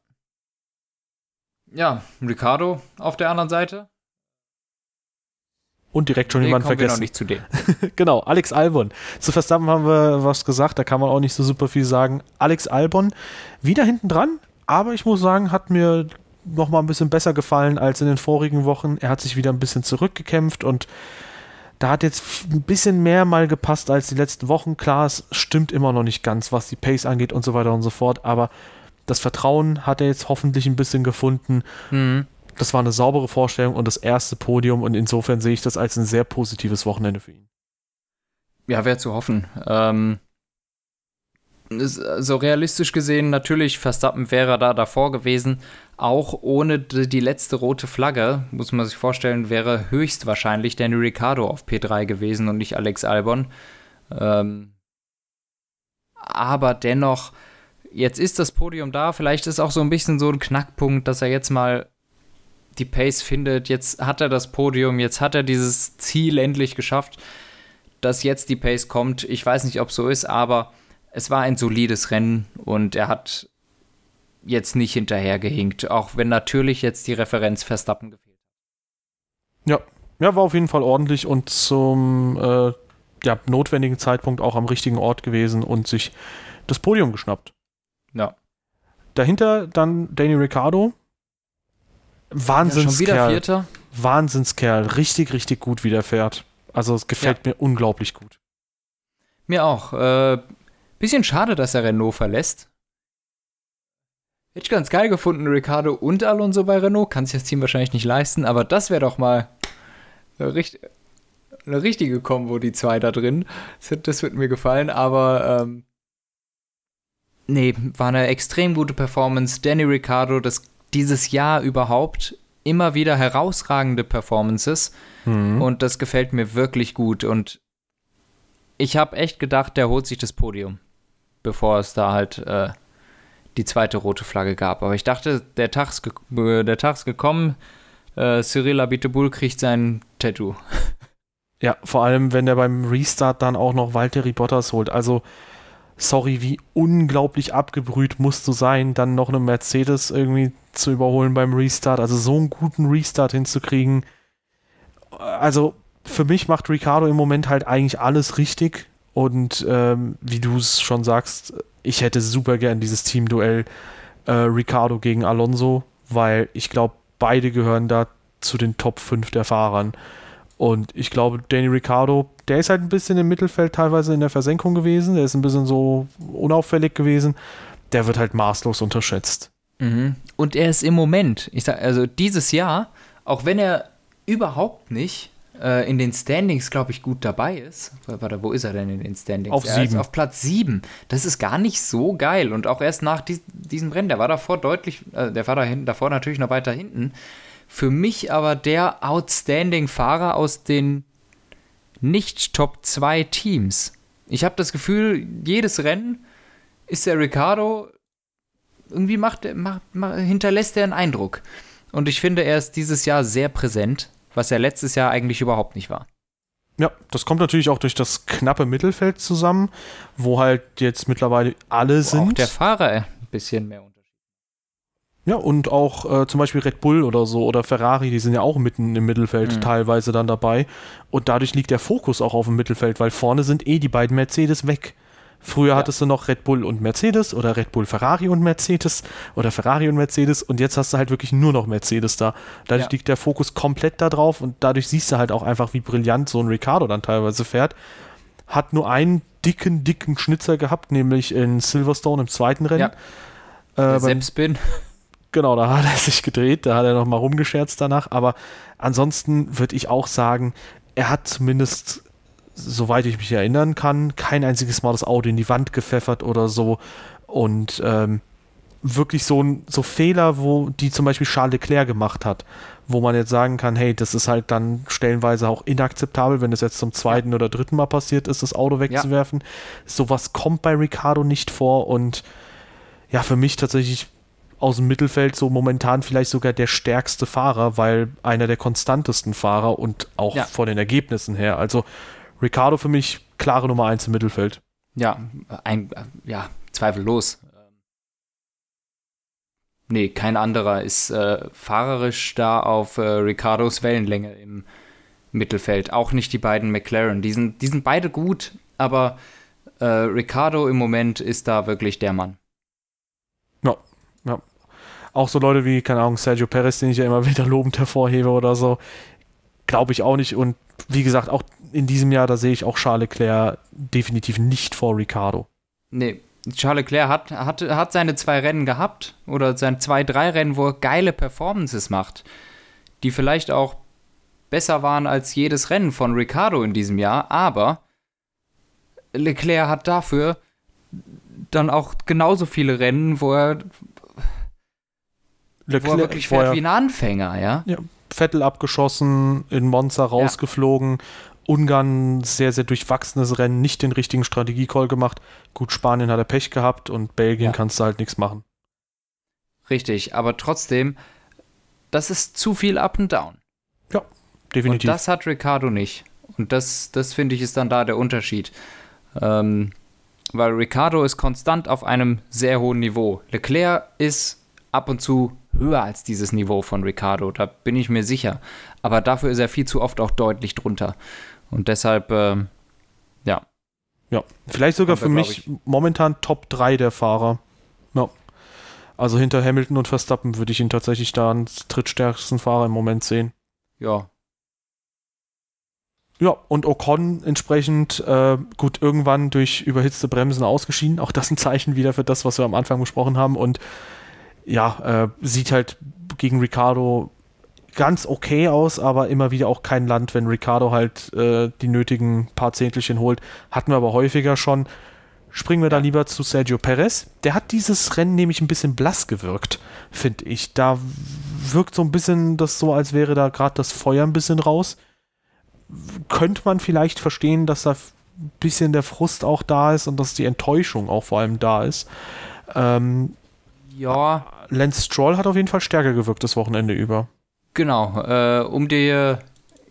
Speaker 1: Ja, Ricardo auf der anderen Seite.
Speaker 2: Und direkt schon nee, jemand vergessen. Wir noch
Speaker 1: nicht zu dem.
Speaker 2: genau, Alex Albon. Zu Verstappen haben wir was gesagt, da kann man auch nicht so super viel sagen. Alex Albon wieder hinten dran, aber ich muss sagen, hat mir noch mal ein bisschen besser gefallen als in den vorigen Wochen. Er hat sich wieder ein bisschen zurückgekämpft und da hat jetzt ein bisschen mehr mal gepasst als die letzten Wochen. Klar, es stimmt immer noch nicht ganz, was die Pace angeht und so weiter und so fort, aber das Vertrauen hat er jetzt hoffentlich ein bisschen gefunden. Mhm. Das war eine saubere Vorstellung und das erste Podium und insofern sehe ich das als ein sehr positives Wochenende für ihn.
Speaker 1: Ja, wäre zu hoffen. Ähm, so realistisch gesehen, natürlich, Verstappen wäre da davor gewesen. Auch ohne die letzte rote Flagge, muss man sich vorstellen, wäre höchstwahrscheinlich Danny Ricciardo auf P3 gewesen und nicht Alex Albon. Ähm, aber dennoch, jetzt ist das Podium da. Vielleicht ist auch so ein bisschen so ein Knackpunkt, dass er jetzt mal die Pace findet. Jetzt hat er das Podium, jetzt hat er dieses Ziel endlich geschafft, dass jetzt die Pace kommt. Ich weiß nicht, ob so ist, aber es war ein solides Rennen und er hat jetzt nicht hinterhergehinkt, auch wenn natürlich jetzt die Referenz Verstappen gefehlt hat.
Speaker 2: Ja, ja, war auf jeden Fall ordentlich und zum äh, ja, notwendigen Zeitpunkt auch am richtigen Ort gewesen und sich das Podium geschnappt.
Speaker 1: Ja.
Speaker 2: Dahinter dann Danny Ricciardo. Wahnsinnskerl. Ja, Vierter. Wahnsinnskerl. Richtig, richtig gut, wie der fährt. Also es gefällt ja. mir unglaublich gut.
Speaker 1: Mir auch. Äh, Bisschen schade, dass er Renault verlässt. Hätte ich ganz geil gefunden, Ricardo und Alonso bei Renault. Kann sich das Team wahrscheinlich nicht leisten, aber das wäre doch mal eine, richt eine, richtige Kombo, die zwei da drin. Das, das wird mir gefallen, aber ähm, nee, war eine extrem gute Performance. Danny Ricardo, das dieses Jahr überhaupt immer wieder herausragende Performances mhm. und das gefällt mir wirklich gut und ich habe echt gedacht, der holt sich das Podium bevor es da halt äh, die zweite rote Flagge gab. Aber ich dachte, der Tag ist, ge der Tag ist gekommen, äh, Cyril Abiteboul kriegt sein Tattoo.
Speaker 2: Ja, vor allem, wenn er beim Restart dann auch noch Valtteri Bottas holt. Also, sorry, wie unglaublich abgebrüht musst du sein, dann noch eine Mercedes irgendwie zu überholen beim Restart. Also, so einen guten Restart hinzukriegen. Also, für mich macht Ricardo im Moment halt eigentlich alles richtig. Und ähm, wie du es schon sagst, ich hätte super gern dieses Teamduell äh, Ricardo gegen Alonso, weil ich glaube, beide gehören da zu den Top 5 der Fahrern. Und ich glaube, Danny Ricardo, der ist halt ein bisschen im Mittelfeld teilweise in der Versenkung gewesen, der ist ein bisschen so unauffällig gewesen. Der wird halt maßlos unterschätzt.
Speaker 1: Mhm. Und er ist im Moment, ich sag, also dieses Jahr, auch wenn er überhaupt nicht äh, in den Standings, glaube ich, gut dabei ist. Warte, wo ist er denn in den Standings?
Speaker 2: Auf sieben.
Speaker 1: auf Platz sieben. Das ist gar nicht so geil. Und auch erst nach dies, diesem Rennen, der war davor deutlich, äh, der war da hinten, davor natürlich noch weiter hinten. Für mich aber der Outstanding-Fahrer aus den nicht-Top 2 Teams. Ich habe das Gefühl, jedes Rennen ist der Ricardo, irgendwie macht, macht, macht, hinterlässt er einen Eindruck. Und ich finde, er ist dieses Jahr sehr präsent was er letztes Jahr eigentlich überhaupt nicht war.
Speaker 2: Ja, das kommt natürlich auch durch das knappe Mittelfeld zusammen, wo halt jetzt mittlerweile alle wo sind. Auch
Speaker 1: der Fahrer ein bisschen mehr.
Speaker 2: Ja, und auch äh, zum Beispiel Red Bull oder so oder Ferrari, die sind ja auch mitten im Mittelfeld mhm. teilweise dann dabei. Und dadurch liegt der Fokus auch auf dem Mittelfeld, weil vorne sind eh die beiden Mercedes weg. Früher ja. hattest du noch Red Bull und Mercedes oder Red Bull Ferrari und Mercedes oder Ferrari und Mercedes und jetzt hast du halt wirklich nur noch Mercedes da. Dadurch ja. liegt der Fokus komplett da drauf und dadurch siehst du halt auch einfach, wie brillant so ein Ricardo dann teilweise fährt. Hat nur einen dicken, dicken Schnitzer gehabt, nämlich in Silverstone im zweiten Rennen.
Speaker 1: Ja. Äh, Selbstspin.
Speaker 2: Genau, da hat er sich gedreht, da hat er nochmal rumgescherzt danach, aber ansonsten würde ich auch sagen, er hat zumindest soweit ich mich erinnern kann, kein einziges Mal das Auto in die Wand gepfeffert oder so. Und ähm, wirklich so, so Fehler, wo die zum Beispiel Charles Leclerc gemacht hat, wo man jetzt sagen kann, hey, das ist halt dann stellenweise auch inakzeptabel, wenn es jetzt zum zweiten oder dritten Mal passiert ist, das Auto wegzuwerfen. Ja. Sowas kommt bei Ricardo nicht vor und ja, für mich tatsächlich aus dem Mittelfeld so momentan vielleicht sogar der stärkste Fahrer, weil einer der konstantesten Fahrer und auch ja. von den Ergebnissen her. Also Ricardo für mich klare Nummer eins im Mittelfeld.
Speaker 1: Ja, ein, ja, zweifellos. Nee, kein anderer ist äh, fahrerisch da auf äh, Ricardos Wellenlänge im Mittelfeld. Auch nicht die beiden McLaren. Die sind, die sind beide gut, aber äh, Ricardo im Moment ist da wirklich der Mann.
Speaker 2: Ja, ja. Auch so Leute wie, keine Ahnung, Sergio Perez, den ich ja immer wieder lobend hervorhebe oder so, glaube ich auch nicht. Und wie gesagt, auch in diesem Jahr, da sehe ich auch Charles Leclerc definitiv nicht vor Ricardo.
Speaker 1: Nee, Charles Leclerc hat, hat, hat seine zwei Rennen gehabt oder seine zwei, drei Rennen, wo er geile Performances macht, die vielleicht auch besser waren als jedes Rennen von Ricardo in diesem Jahr, aber Leclerc hat dafür dann auch genauso viele Rennen, wo er, Leclerc, wo er wirklich fährt wie ein Anfänger, ja?
Speaker 2: Ja, Vettel abgeschossen, in Monza rausgeflogen, ja. Ungarn sehr, sehr durchwachsenes Rennen, nicht den richtigen Strategiecall gemacht. Gut, Spanien hat er Pech gehabt und Belgien ja. kannst du halt nichts machen.
Speaker 1: Richtig, aber trotzdem, das ist zu viel Up and Down.
Speaker 2: Ja, definitiv.
Speaker 1: Und das hat Ricardo nicht. Und das, das finde ich, ist dann da der Unterschied. Ähm, weil Ricardo ist konstant auf einem sehr hohen Niveau. Leclerc ist ab und zu höher als dieses Niveau von Ricardo, da bin ich mir sicher. Aber dafür ist er viel zu oft auch deutlich drunter. Und deshalb, äh, ja.
Speaker 2: Ja, vielleicht sogar für mich momentan Top 3 der Fahrer. Ja. Also hinter Hamilton und Verstappen würde ich ihn tatsächlich da als drittstärksten Fahrer im Moment sehen.
Speaker 1: Ja.
Speaker 2: Ja, und Ocon entsprechend äh, gut irgendwann durch überhitzte Bremsen ausgeschieden. Auch das ein Zeichen wieder für das, was wir am Anfang besprochen haben. Und ja, äh, sieht halt gegen Ricardo ganz okay aus, aber immer wieder auch kein Land, wenn Ricardo halt äh, die nötigen paar Zehntelchen holt. Hatten wir aber häufiger schon. Springen wir da lieber zu Sergio Perez. Der hat dieses Rennen nämlich ein bisschen blass gewirkt, finde ich. Da wirkt so ein bisschen das so, als wäre da gerade das Feuer ein bisschen raus. Könnte man vielleicht verstehen, dass da ein bisschen der Frust auch da ist und dass die Enttäuschung auch vor allem da ist. Ähm,
Speaker 1: ja.
Speaker 2: Lance Stroll hat auf jeden Fall stärker gewirkt das Wochenende über.
Speaker 1: Genau, äh, um dir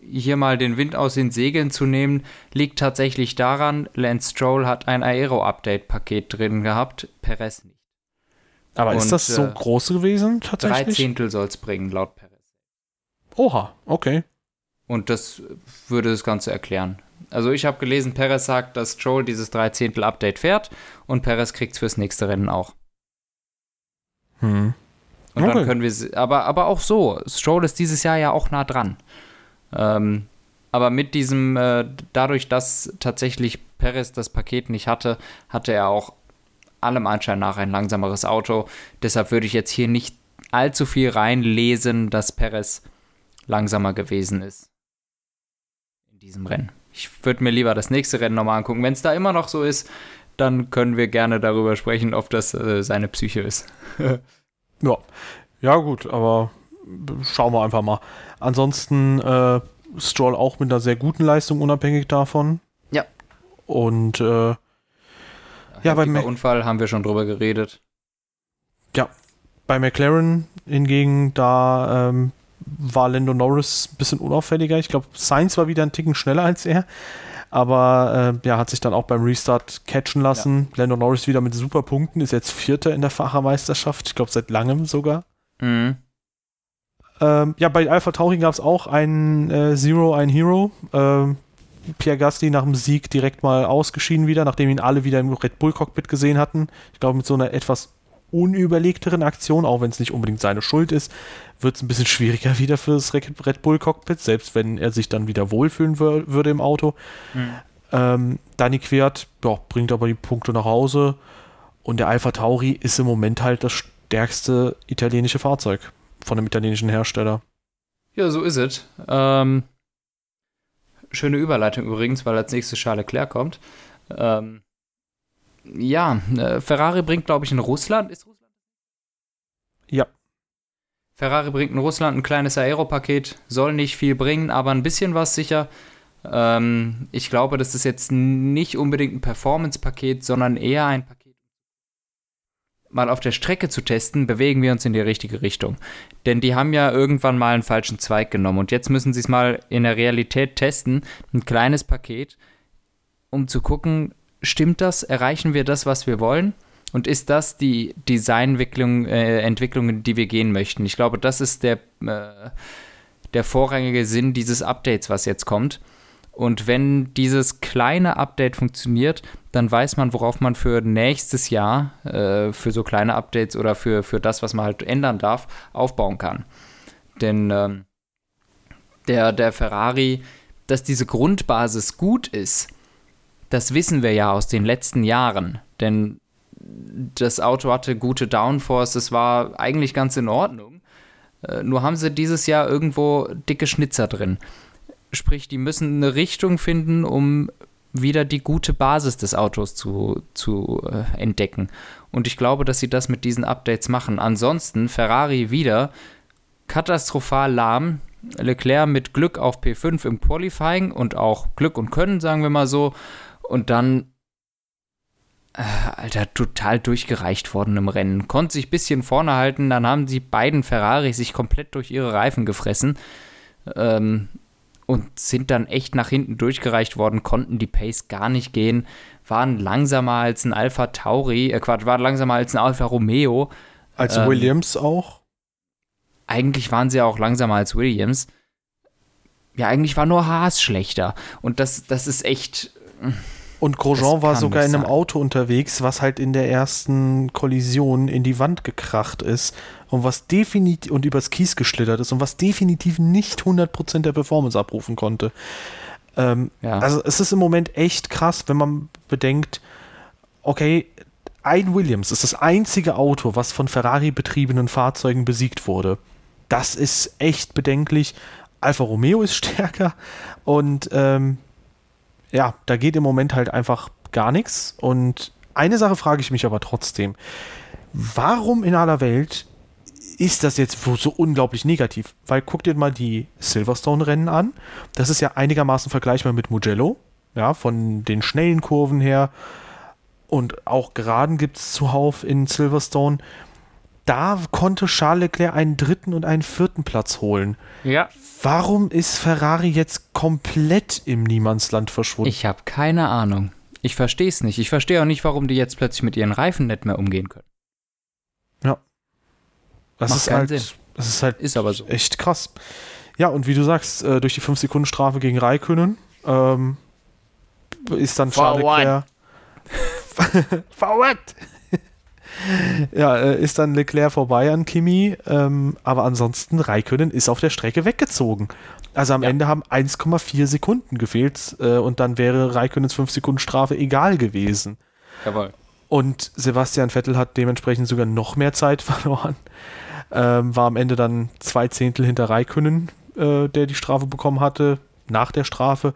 Speaker 1: hier mal den Wind aus den Segeln zu nehmen, liegt tatsächlich daran, Lance Stroll hat ein Aero-Update-Paket drin gehabt, Perez nicht.
Speaker 2: Aber Und, ist das so äh, groß gewesen tatsächlich?
Speaker 1: Drei Zehntel soll es bringen, laut Perez.
Speaker 2: Oha, okay.
Speaker 1: Und das würde das Ganze erklären. Also ich habe gelesen, Perez sagt, dass Stroll dieses Dreizehntel-Update fährt und Perez kriegt es fürs nächste Rennen auch.
Speaker 2: Hm.
Speaker 1: Und okay. dann können wir, aber, aber auch so, Stroll ist dieses Jahr ja auch nah dran. Ähm, aber mit diesem, äh, dadurch, dass tatsächlich Perez das Paket nicht hatte, hatte er auch allem Anschein nach ein langsameres Auto. Deshalb würde ich jetzt hier nicht allzu viel reinlesen, dass Perez langsamer gewesen ist. In diesem Rennen. Ich würde mir lieber das nächste Rennen nochmal angucken. Wenn es da immer noch so ist, dann können wir gerne darüber sprechen, ob das äh, seine Psyche ist.
Speaker 2: Ja, ja gut, aber schauen wir einfach mal. Ansonsten äh, Stroll auch mit einer sehr guten Leistung, unabhängig davon.
Speaker 1: Ja.
Speaker 2: Und äh, ja, beim
Speaker 1: Unfall haben wir schon drüber geredet.
Speaker 2: Ja, bei McLaren hingegen, da ähm, war Lando Norris ein bisschen unauffälliger. Ich glaube, Sainz war wieder ein Ticken schneller als er aber äh, ja, hat sich dann auch beim Restart catchen lassen. Ja. Lando Norris wieder mit super Punkten, ist jetzt Vierter in der Fahrermeisterschaft, ich glaube seit langem sogar.
Speaker 1: Mhm.
Speaker 2: Ähm, ja, bei Alpha Tauri gab es auch ein äh, Zero, ein Hero. Ähm, Pierre Gasly nach dem Sieg direkt mal ausgeschieden wieder, nachdem ihn alle wieder im Red Bull Cockpit gesehen hatten. Ich glaube, mit so einer etwas unüberlegteren Aktion, auch wenn es nicht unbedingt seine Schuld ist, wird es ein bisschen schwieriger wieder für das Red Bull Cockpit, selbst wenn er sich dann wieder wohlfühlen wür würde im Auto. Mhm. Ähm, Dani Quert ja, bringt aber die Punkte nach Hause und der Alpha Tauri ist im Moment halt das stärkste italienische Fahrzeug von einem italienischen Hersteller.
Speaker 1: Ja, so ist es. Ähm, Schöne Überleitung übrigens, weil als nächstes Charles Leclerc kommt. Ähm, ja, äh, Ferrari bringt, glaube ich, in Russland. Ist Russland?
Speaker 2: Ja.
Speaker 1: Ferrari bringt in Russland ein kleines Aeropaket, soll nicht viel bringen, aber ein bisschen was sicher. Ähm, ich glaube, das ist jetzt nicht unbedingt ein Performance-Paket, sondern eher ein Paket. Mal auf der Strecke zu testen, bewegen wir uns in die richtige Richtung. Denn die haben ja irgendwann mal einen falschen Zweig genommen und jetzt müssen sie es mal in der Realität testen. Ein kleines Paket, um zu gucken, stimmt das? Erreichen wir das, was wir wollen? Und ist das die Designentwicklung, äh, Entwicklung, die wir gehen möchten? Ich glaube, das ist der, äh, der vorrangige Sinn dieses Updates, was jetzt kommt. Und wenn dieses kleine Update funktioniert, dann weiß man, worauf man für nächstes Jahr, äh, für so kleine Updates oder für, für das, was man halt ändern darf, aufbauen kann. Denn ähm, der, der Ferrari, dass diese Grundbasis gut ist, das wissen wir ja aus den letzten Jahren. Denn das Auto hatte gute Downforce, es war eigentlich ganz in Ordnung. Äh, nur haben sie dieses Jahr irgendwo dicke Schnitzer drin. Sprich, die müssen eine Richtung finden, um wieder die gute Basis des Autos zu, zu äh, entdecken. Und ich glaube, dass sie das mit diesen Updates machen. Ansonsten Ferrari wieder katastrophal lahm. Leclerc mit Glück auf P5 im Qualifying und auch Glück und Können, sagen wir mal so. Und dann, äh, Alter, total durchgereicht worden im Rennen. Konnte sich ein bisschen vorne halten, dann haben die beiden Ferrari sich komplett durch ihre Reifen gefressen. Ähm, und sind dann echt nach hinten durchgereicht worden, konnten die Pace gar nicht gehen, waren langsamer als ein Alpha Tauri, äh Quatsch, waren langsamer als ein Alpha Romeo.
Speaker 2: Als ähm, Williams auch?
Speaker 1: Eigentlich waren sie auch langsamer als Williams. Ja, eigentlich war nur Haas schlechter. Und das, das ist echt.
Speaker 2: Und Grosjean war sogar in einem sein. Auto unterwegs, was halt in der ersten Kollision in die Wand gekracht ist und was definitiv und übers Kies geschlittert ist und was definitiv nicht 100% der Performance abrufen konnte. Ähm, ja. Also es ist im Moment echt krass, wenn man bedenkt, okay, ein Williams ist das einzige Auto, was von Ferrari betriebenen Fahrzeugen besiegt wurde. Das ist echt bedenklich. Alfa Romeo ist stärker und ähm, ja, da geht im Moment halt einfach gar nichts. Und eine Sache frage ich mich aber trotzdem. Warum in aller Welt ist das jetzt so unglaublich negativ? Weil guck dir mal die Silverstone-Rennen an. Das ist ja einigermaßen vergleichbar mit Mugello. Ja, von den schnellen Kurven her. Und auch Geraden gibt es zuhauf in Silverstone. Da konnte Charles Leclerc einen dritten und einen vierten Platz holen.
Speaker 1: Ja.
Speaker 2: Warum ist Ferrari jetzt komplett im Niemandsland verschwunden?
Speaker 1: Ich habe keine Ahnung. Ich verstehe es nicht. Ich verstehe auch nicht, warum die jetzt plötzlich mit ihren Reifen nicht mehr umgehen können.
Speaker 2: Ja. Das Macht ist halt,
Speaker 1: Sinn.
Speaker 2: das ist halt
Speaker 1: ist aber so.
Speaker 2: echt krass. Ja, und wie du sagst, äh, durch die 5-Sekunden-Strafe gegen Raikönnen ähm, ist dann Charles Leclerc.
Speaker 1: Forward!
Speaker 2: Ja, äh, ist dann Leclerc vorbei an Kimi, ähm, aber ansonsten Raikönnen ist auf der Strecke weggezogen. Also am ja. Ende haben 1,4 Sekunden gefehlt äh, und dann wäre Raikönnens 5 Sekunden Strafe egal gewesen.
Speaker 1: Jawohl.
Speaker 2: Und Sebastian Vettel hat dementsprechend sogar noch mehr Zeit verloren. Ähm, war am Ende dann zwei Zehntel hinter Raikönnen, äh, der die Strafe bekommen hatte, nach der Strafe.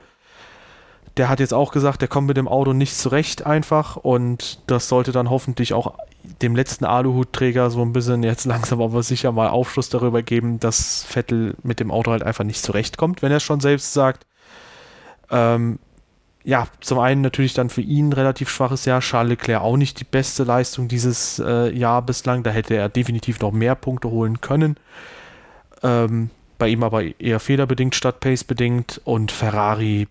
Speaker 2: Der hat jetzt auch gesagt, der kommt mit dem Auto nicht zurecht einfach und das sollte dann hoffentlich auch dem letzten Aluhutträger so ein bisschen jetzt langsam aber sicher mal Aufschluss darüber geben, dass Vettel mit dem Auto halt einfach nicht zurechtkommt, wenn er es schon selbst sagt. Ähm, ja, zum einen natürlich dann für ihn relativ schwaches Jahr. Charles Leclerc auch nicht die beste Leistung dieses äh, Jahr bislang. Da hätte er definitiv noch mehr Punkte holen können. Ähm, bei ihm aber eher fehlerbedingt statt pace-bedingt. Und Ferrari,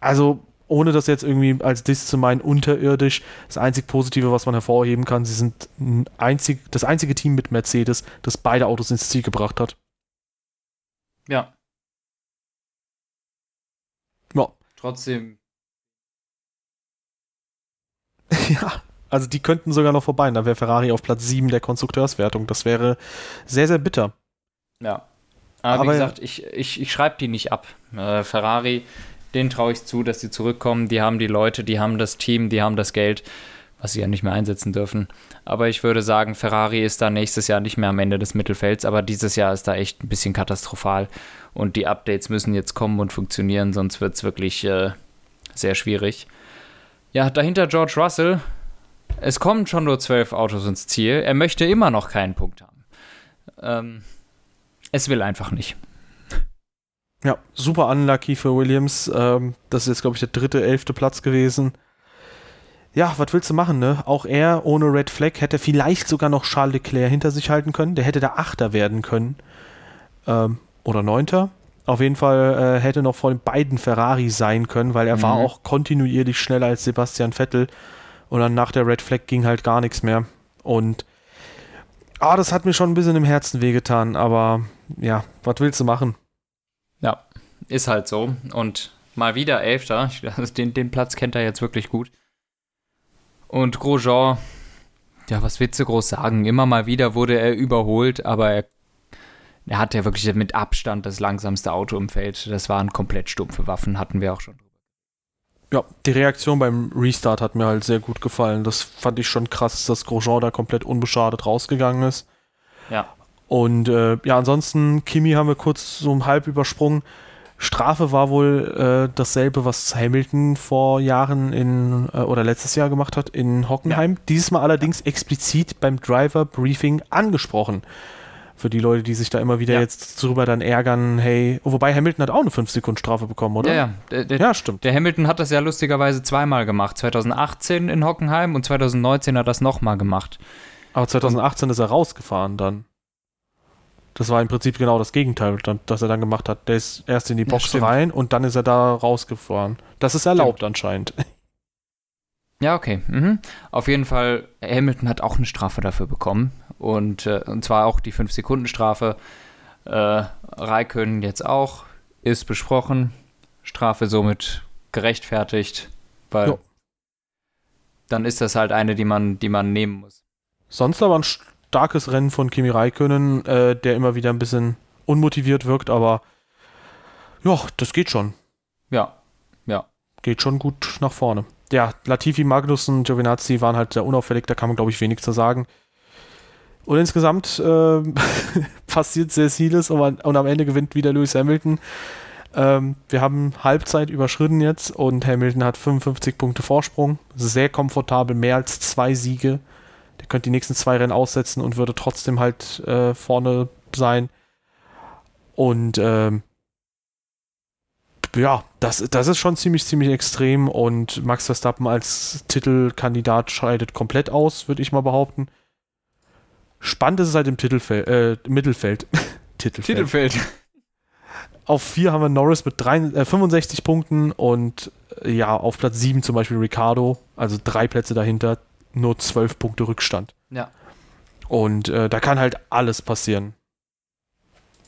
Speaker 2: also ohne das jetzt irgendwie als Diss zu meinen, unterirdisch. Das einzig Positive, was man hervorheben kann, sie sind einzig, das einzige Team mit Mercedes, das beide Autos ins Ziel gebracht hat.
Speaker 1: Ja.
Speaker 2: Ja.
Speaker 1: Trotzdem.
Speaker 2: ja, also die könnten sogar noch vorbei. Da wäre Ferrari auf Platz 7 der Konstrukteurswertung. Das wäre sehr, sehr bitter.
Speaker 1: Ja. Aber, Aber wie gesagt, ich, ich, ich schreibe die nicht ab. Äh, Ferrari denen traue ich zu, dass sie zurückkommen. Die haben die Leute, die haben das Team, die haben das Geld. was sie ja nicht mehr einsetzen dürfen. Aber ich würde sagen, Ferrari ist da nächstes Jahr nicht mehr am Ende des Mittelfelds, aber dieses Jahr ist da echt ein bisschen katastrophal. Und die Updates müssen jetzt kommen und funktionieren, sonst wird es wirklich äh, sehr schwierig. Ja, dahinter George Russell. Es kommen schon nur zwölf Autos ins Ziel. Er möchte immer noch keinen Punkt haben. Ähm, es will einfach nicht.
Speaker 2: Ja, super unlucky für Williams. Ähm, das ist jetzt, glaube ich, der dritte, elfte Platz gewesen ja, was willst du machen, ne? Auch er ohne Red Flag hätte vielleicht sogar noch Charles Leclerc hinter sich halten können. Der hätte da Achter werden können. Ähm, oder Neunter. Auf jeden Fall äh, hätte noch vor den beiden Ferrari sein können, weil er mhm. war auch kontinuierlich schneller als Sebastian Vettel. Und dann nach der Red Flag ging halt gar nichts mehr. Und ah, das hat mir schon ein bisschen im Herzen wehgetan, aber ja, was willst du machen?
Speaker 1: Ist halt so. Und mal wieder Elfter. Den, den Platz kennt er jetzt wirklich gut. Und Grosjean, ja, was willst du groß sagen? Immer mal wieder wurde er überholt, aber er, er hatte ja wirklich mit Abstand das langsamste Auto im Feld. Das waren komplett stumpfe Waffen, hatten wir auch schon.
Speaker 2: Ja, die Reaktion beim Restart hat mir halt sehr gut gefallen. Das fand ich schon krass, dass Grosjean da komplett unbeschadet rausgegangen ist.
Speaker 1: Ja.
Speaker 2: Und äh, ja, ansonsten, Kimi haben wir kurz so halb übersprungen. Strafe war wohl äh, dasselbe, was Hamilton vor Jahren in äh, oder letztes Jahr gemacht hat in Hockenheim. Ja. Dieses Mal allerdings explizit beim Driver Briefing angesprochen. Für die Leute, die sich da immer wieder ja. jetzt drüber dann ärgern, hey, oh, wobei Hamilton hat auch eine 5-Sekunden-Strafe bekommen, oder?
Speaker 1: Ja, ja. Der, der, ja, stimmt. Der Hamilton hat das ja lustigerweise zweimal gemacht. 2018 in Hockenheim und 2019 hat er das nochmal gemacht.
Speaker 2: Aber 2018 und, ist er rausgefahren dann. Das war im Prinzip genau das Gegenteil, das er dann gemacht hat. Der ist erst in die Box ja, rein und dann ist er da rausgefahren. Das ist erlaubt stimmt. anscheinend.
Speaker 1: Ja, okay. Mhm. Auf jeden Fall, Hamilton hat auch eine Strafe dafür bekommen. Und, äh, und zwar auch die 5-Sekunden-Strafe. Äh, Raikön jetzt auch. Ist besprochen. Strafe somit gerechtfertigt. Weil jo. dann ist das halt eine, die man, die man nehmen muss.
Speaker 2: Sonst aber ein starkes Rennen von Kimi Räikkönen, äh, der immer wieder ein bisschen unmotiviert wirkt, aber ja, das geht schon.
Speaker 1: Ja, ja.
Speaker 2: Geht schon gut nach vorne. Ja, Latifi, Magnussen, Giovinazzi waren halt sehr unauffällig, da kann man, glaube ich, wenig zu sagen. Und insgesamt äh, passiert sehr vieles und, und, am Ende gewinnt wieder Lewis Hamilton. Ähm, wir haben Halbzeit überschritten jetzt und Hamilton hat 55 Punkte Vorsprung. Sehr komfortabel, mehr als zwei Siege der könnte die nächsten zwei Rennen aussetzen und würde trotzdem halt äh, vorne sein. Und ähm, ja, das, das ist schon ziemlich, ziemlich extrem und Max Verstappen als Titelkandidat scheidet komplett aus, würde ich mal behaupten. Spannend ist es halt im Titelfeld, äh, Mittelfeld.
Speaker 1: Titelfeld. Titelfeld.
Speaker 2: Auf vier haben wir Norris mit drei, äh, 65 Punkten und äh, ja, auf Platz sieben zum Beispiel Ricardo, also drei Plätze dahinter, nur zwölf Punkte Rückstand.
Speaker 1: Ja.
Speaker 2: Und äh, da kann halt alles passieren.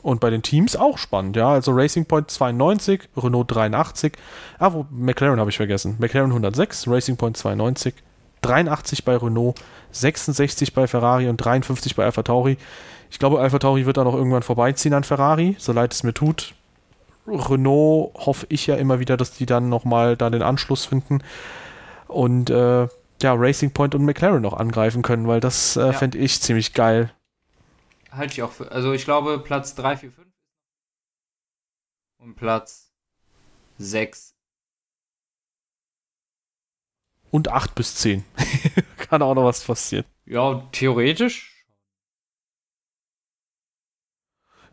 Speaker 2: Und bei den Teams auch spannend, ja. Also Racing Point 92, Renault 83. Ah, wo McLaren habe ich vergessen. McLaren 106, Racing Point 92, 83 bei Renault, 66 bei Ferrari und 53 bei Alpha Tauri. Ich glaube, Alpha Tauri wird da noch irgendwann vorbeiziehen an Ferrari, so leid es mir tut. Renault hoffe ich ja immer wieder, dass die dann nochmal da den Anschluss finden. Und äh, ja, Racing Point und McLaren noch angreifen können, weil das äh, ja. fände ich ziemlich geil.
Speaker 1: Halte ich auch für. Also ich glaube Platz 3, 4, 5 und Platz 6.
Speaker 2: Und 8 bis 10. Kann auch noch was passieren.
Speaker 1: Ja, theoretisch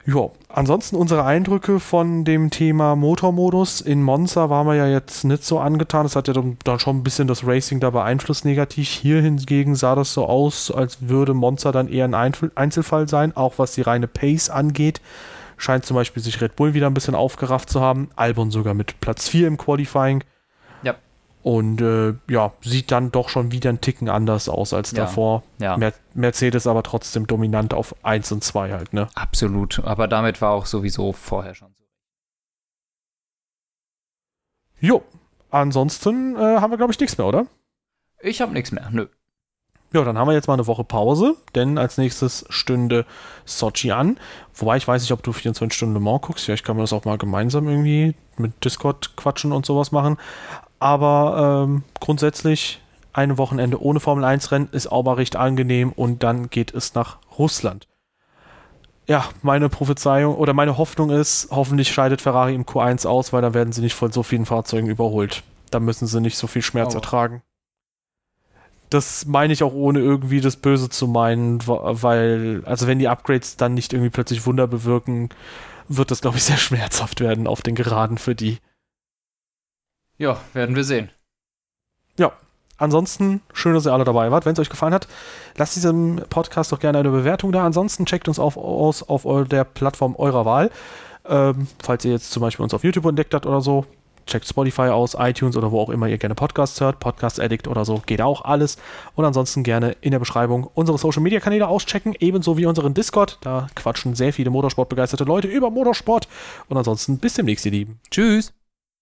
Speaker 2: Ja, ansonsten unsere Eindrücke von dem Thema Motormodus. In Monza waren wir ja jetzt nicht so angetan. Das hat ja dann schon ein bisschen das Racing da beeinflusst negativ. Hier hingegen sah das so aus, als würde Monza dann eher ein Einzelfall sein, auch was die reine Pace angeht. Scheint zum Beispiel sich Red Bull wieder ein bisschen aufgerafft zu haben. Albon sogar mit Platz 4 im Qualifying. Und äh, ja, sieht dann doch schon wieder ein Ticken anders aus als ja, davor.
Speaker 1: Ja.
Speaker 2: Mer Mercedes aber trotzdem dominant auf 1 und 2 halt, ne?
Speaker 1: Absolut. Aber damit war auch sowieso vorher schon so.
Speaker 2: Jo, ansonsten äh, haben wir, glaube ich, nichts mehr, oder?
Speaker 1: Ich habe nichts mehr, nö.
Speaker 2: Ja, dann haben wir jetzt mal eine Woche Pause, denn als nächstes stünde Sochi an. Wobei ich weiß nicht, ob du 24 Stunden Le Mans guckst. Vielleicht kann man das auch mal gemeinsam irgendwie mit Discord quatschen und sowas machen. Aber ähm, grundsätzlich ein Wochenende ohne Formel 1 Rennen ist auch mal recht angenehm und dann geht es nach Russland. Ja, meine Prophezeiung oder meine Hoffnung ist, hoffentlich scheidet Ferrari im Q1 aus, weil dann werden sie nicht von so vielen Fahrzeugen überholt. Da müssen sie nicht so viel Schmerz oh. ertragen. Das meine ich auch ohne irgendwie das Böse zu meinen, weil, also wenn die Upgrades dann nicht irgendwie plötzlich Wunder bewirken, wird das, glaube ich, sehr schmerzhaft werden auf den Geraden für die.
Speaker 1: Ja, werden wir sehen.
Speaker 2: Ja, ansonsten schön, dass ihr alle dabei wart. Wenn es euch gefallen hat, lasst diesem Podcast doch gerne eine Bewertung da. Ansonsten checkt uns auf, aus auf der Plattform eurer Wahl. Ähm, falls ihr jetzt zum Beispiel uns auf YouTube entdeckt habt oder so, checkt Spotify aus, iTunes oder wo auch immer ihr gerne Podcasts hört, Podcast Addict oder so, geht auch alles. Und ansonsten gerne in der Beschreibung unsere Social Media Kanäle auschecken, ebenso wie unseren Discord. Da quatschen sehr viele Motorsportbegeisterte Leute über Motorsport. Und ansonsten bis demnächst, ihr Lieben.
Speaker 1: Tschüss.